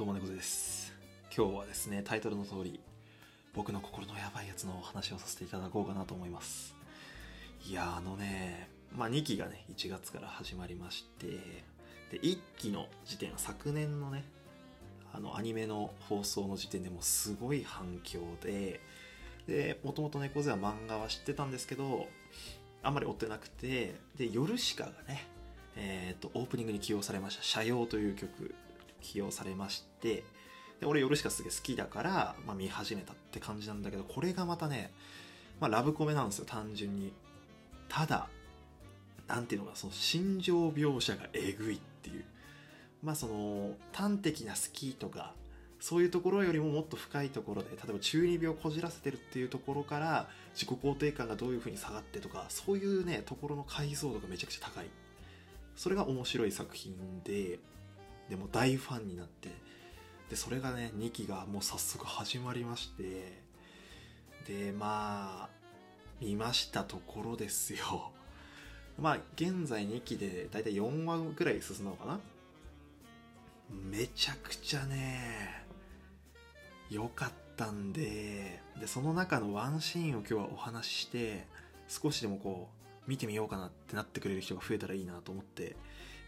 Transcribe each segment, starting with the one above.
どうも猫背です。今日はですねタイトルの通り僕の心のやばいやつのお話をさせていただこうかなと思います。いやあのねまあ2期がね1月から始まりましてで1期の時点昨年のねあのアニメの放送の時点でもすごい反響ででもともと猫背は漫画は知ってたんですけどあんまり追ってなくてでヨルシカがねえーと、オープニングに起用されました「社用」という曲。起用されましてで俺ヨルシカすげえ好きだから、まあ、見始めたって感じなんだけどこれがまたね、まあ、ラブコメなんですよ単純に。ただなんていうのかその心情描写がえぐいっていう。まあその端的な好きとかそういうところよりももっと深いところで例えば中二病こじらせてるっていうところから自己肯定感がどういうふうに下がってとかそういうねところの解像度がめちゃくちゃ高い。それが面白い作品ででも大ファンになってでそれがね2期がもう早速始まりましてでまあ見ましたところですよ。まあ現在2期でだいたい4話ぐらい進むのかな。めちゃくちゃね良かったんででその中のワンシーンを今日はお話しして少しでもこう見てみようかなってなってくれる人が増えたらいいなと思って、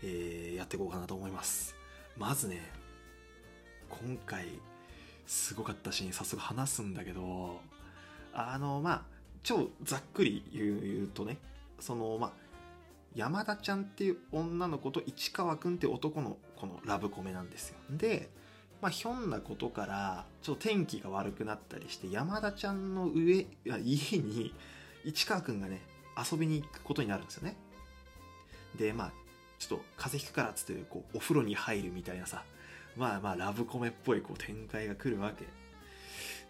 えー、やっていこうかなと思います。まずね今回すごかったシーン早速話すんだけどあのまあ超ざっくり言うとねそのまあ山田ちゃんっていう女の子と市川くんっていう男のこのラブコメなんですよ。でまあ、ひょんなことからちょっと天気が悪くなったりして山田ちゃんの上家に市川くんがね遊びに行くことになるんですよね。でまあちょっと風邪ひくからっつってこうお風呂に入るみたいなさまあまあラブコメっぽいこう展開が来るわけ。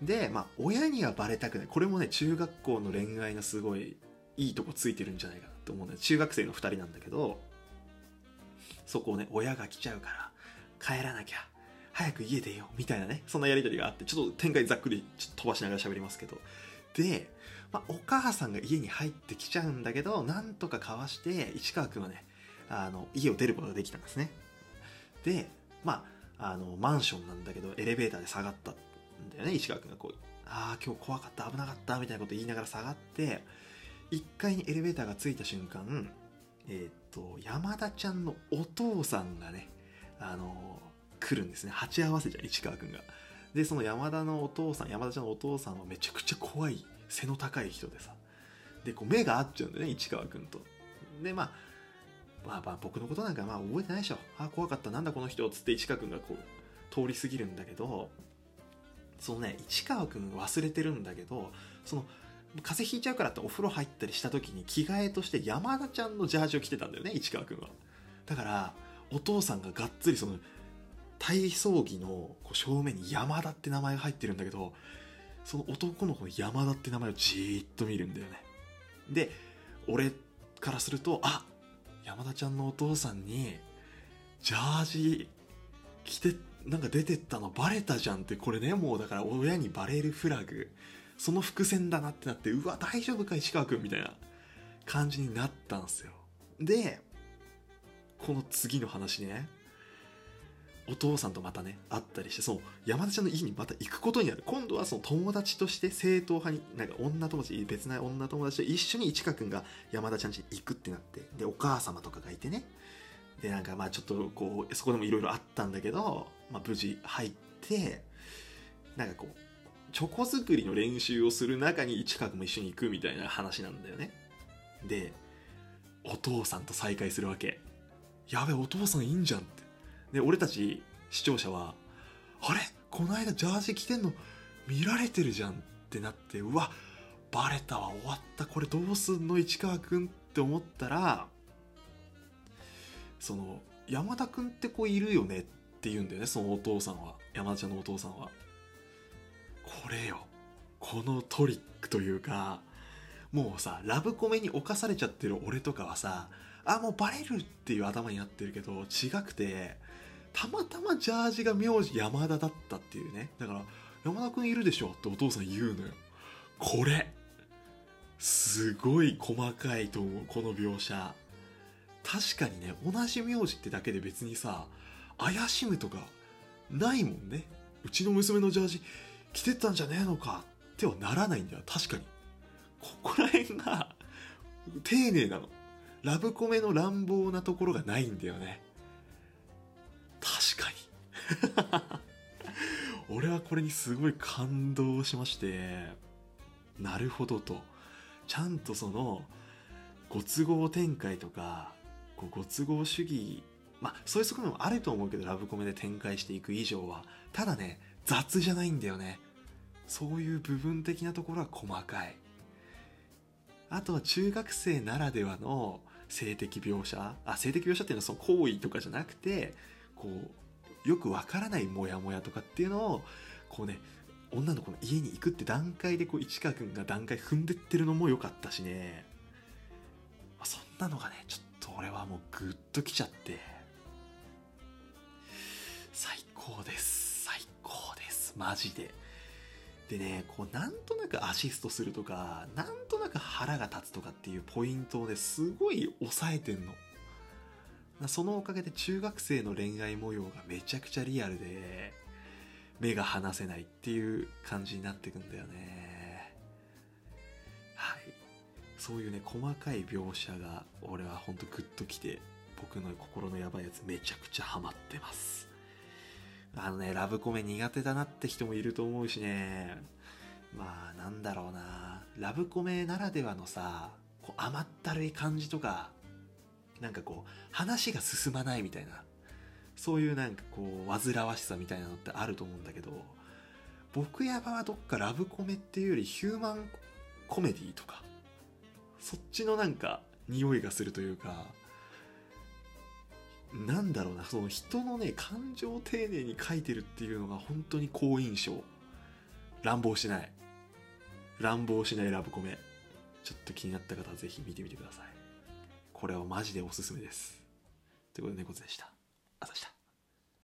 でまあ親にはバレたくない。これもね中学校の恋愛のすごいいいとこついてるんじゃないかなと思うんだよ中学生の2人なんだけどそこをね親が来ちゃうから帰らなきゃ。早く家出よう。みたいなねそんなやり取りがあってちょっと展開ざっくりちょっと飛ばしながら喋りますけど。でまあ、お母さんが家に入ってきちゃうんだけど、なんとかかわして、市川くんはね、あの、家を出ることができたんですね。で、まあ、あの、マンションなんだけど、エレベーターで下がったんだよね、市川くんがこう、ああ、今日怖かった、危なかった、みたいなこと言いながら下がって、1階にエレベーターが着いた瞬間、えっ、と、山田ちゃんのお父さんがね、あの来るんですね。鉢合わせじゃん、市川くんが。で、その山田のお父さん、山田ちゃんのお父さんはめちゃくちゃ怖い背の高い人でさでこう目が合っちゃうんだよね市川君とでまあまあまあ僕のことなんかまあ覚えてないでしょ。ああ怖かった。なんだこの人っつって市川君がこう通り過ぎるんだけどそのね市川君忘れてるんだけどその風邪ひいちゃうからってお風呂入ったりした時に着替えとして山田ちゃんのジャージを着てたんだよね市川君は。だからお父さんががっつりその体操着の正面に山田って名前が入ってるんだけどその男の子の山田って名前をじーっと見るんだよね。で俺からするとあ山田ちゃんのお父さんにジャージ着てなんか出てったのバレたじゃんってこれねもうだから親にバレるフラグ。その伏線だなってなってうわ大丈夫か石川君みたいな感じになったんすよ。でこの次の話ね。お父さんとまたね会ったりしてその山田ちゃんの家にまた行くことになる。今度はその友達として正統派になんか女友達別な女友達と一緒に市川君が山田ちゃん家に行くってなってでお母様とかがいてね。でなんかまあちょっとこうそこでもいろいろあったんだけど、まあ、無事入ってなんかこうチョコ作りの練習をする中に市川君も一緒に行くみたいな話なんだよね。でお父さんと再会するわけ。やべお父さんいいんじゃんって。で俺たち視聴者はあれ？この間ジャージ着てんの？見られてるじゃんってなってうわバレたわ終わった。これどうすんの市川君って思ったらその山田君って子いるよねって言うんだよねそのお父さんは。山田ちゃんのお父さんは。これよ。このトリックというかもうさラブコメに侵されちゃってる俺とかはさあもうバレるっていう頭になってるけど違くてたまたまジャージが名字山田だったっていうね。だから山田君いるでしょってお父さん言うのよ。これすごい細かいと思うこの描写。確かにね同じ名字ってだけで別にさ怪しむとかないもんね。うちの娘のジャージ着てったんじゃねえのかってはならないんだよ。確かに。ここら辺が丁寧なの。ラブコメの乱暴なところがないんだよね。俺はこれにすごい感動しましてなるほどと。ちゃんとそのご都合展開とかご都合主義まあそういう側面もあると思うけどラブコメで展開していく以上は。ただね雑じゃないんだよね。そういう部分的なところは細かい。あとは中学生ならではの性的描写。あ性的描写っていうのはその行為とかじゃなくてこうよくわからないモヤモヤとかっていうのをこうね女の子の家に行くって段階でこう市川君が段階踏んでってるのも良かったしね、まあ、そんなのがねちょっと俺はもうグッときちゃって。最高です。最高です。マジで。でねこうなんとなくアシストするとかなんとなく腹が立つとかっていうポイントをねすごい抑えてんの。そのおかげで中学生の恋愛模様がめちゃくちゃリアルで目が離せないっていう感じになってくんだよね。はい。そういうね細かい描写が俺はほんとグッときて僕の心のやばいやつめちゃくちゃハマってます。あのねラブコメ苦手だなって人もいると思うしね。まあなんだろうな。ラブコメならではのさこう甘ったるい感じとかなんかこう話が進まないみたいなそういうなんかこう煩わしさみたいなのってあると思うんだけど僕やばはどっかラブコメっていうよりヒューマンコメディとかそっちのなんか匂いがするというかなんだろうなその人のね感情を丁寧に書いてるっていうのが本当に好印象。乱暴しない。乱暴しないラブコメ。ちょっと気になった方はぜひ見てみてください。これはマジでおすすめです。ということで猫背でした。あざした。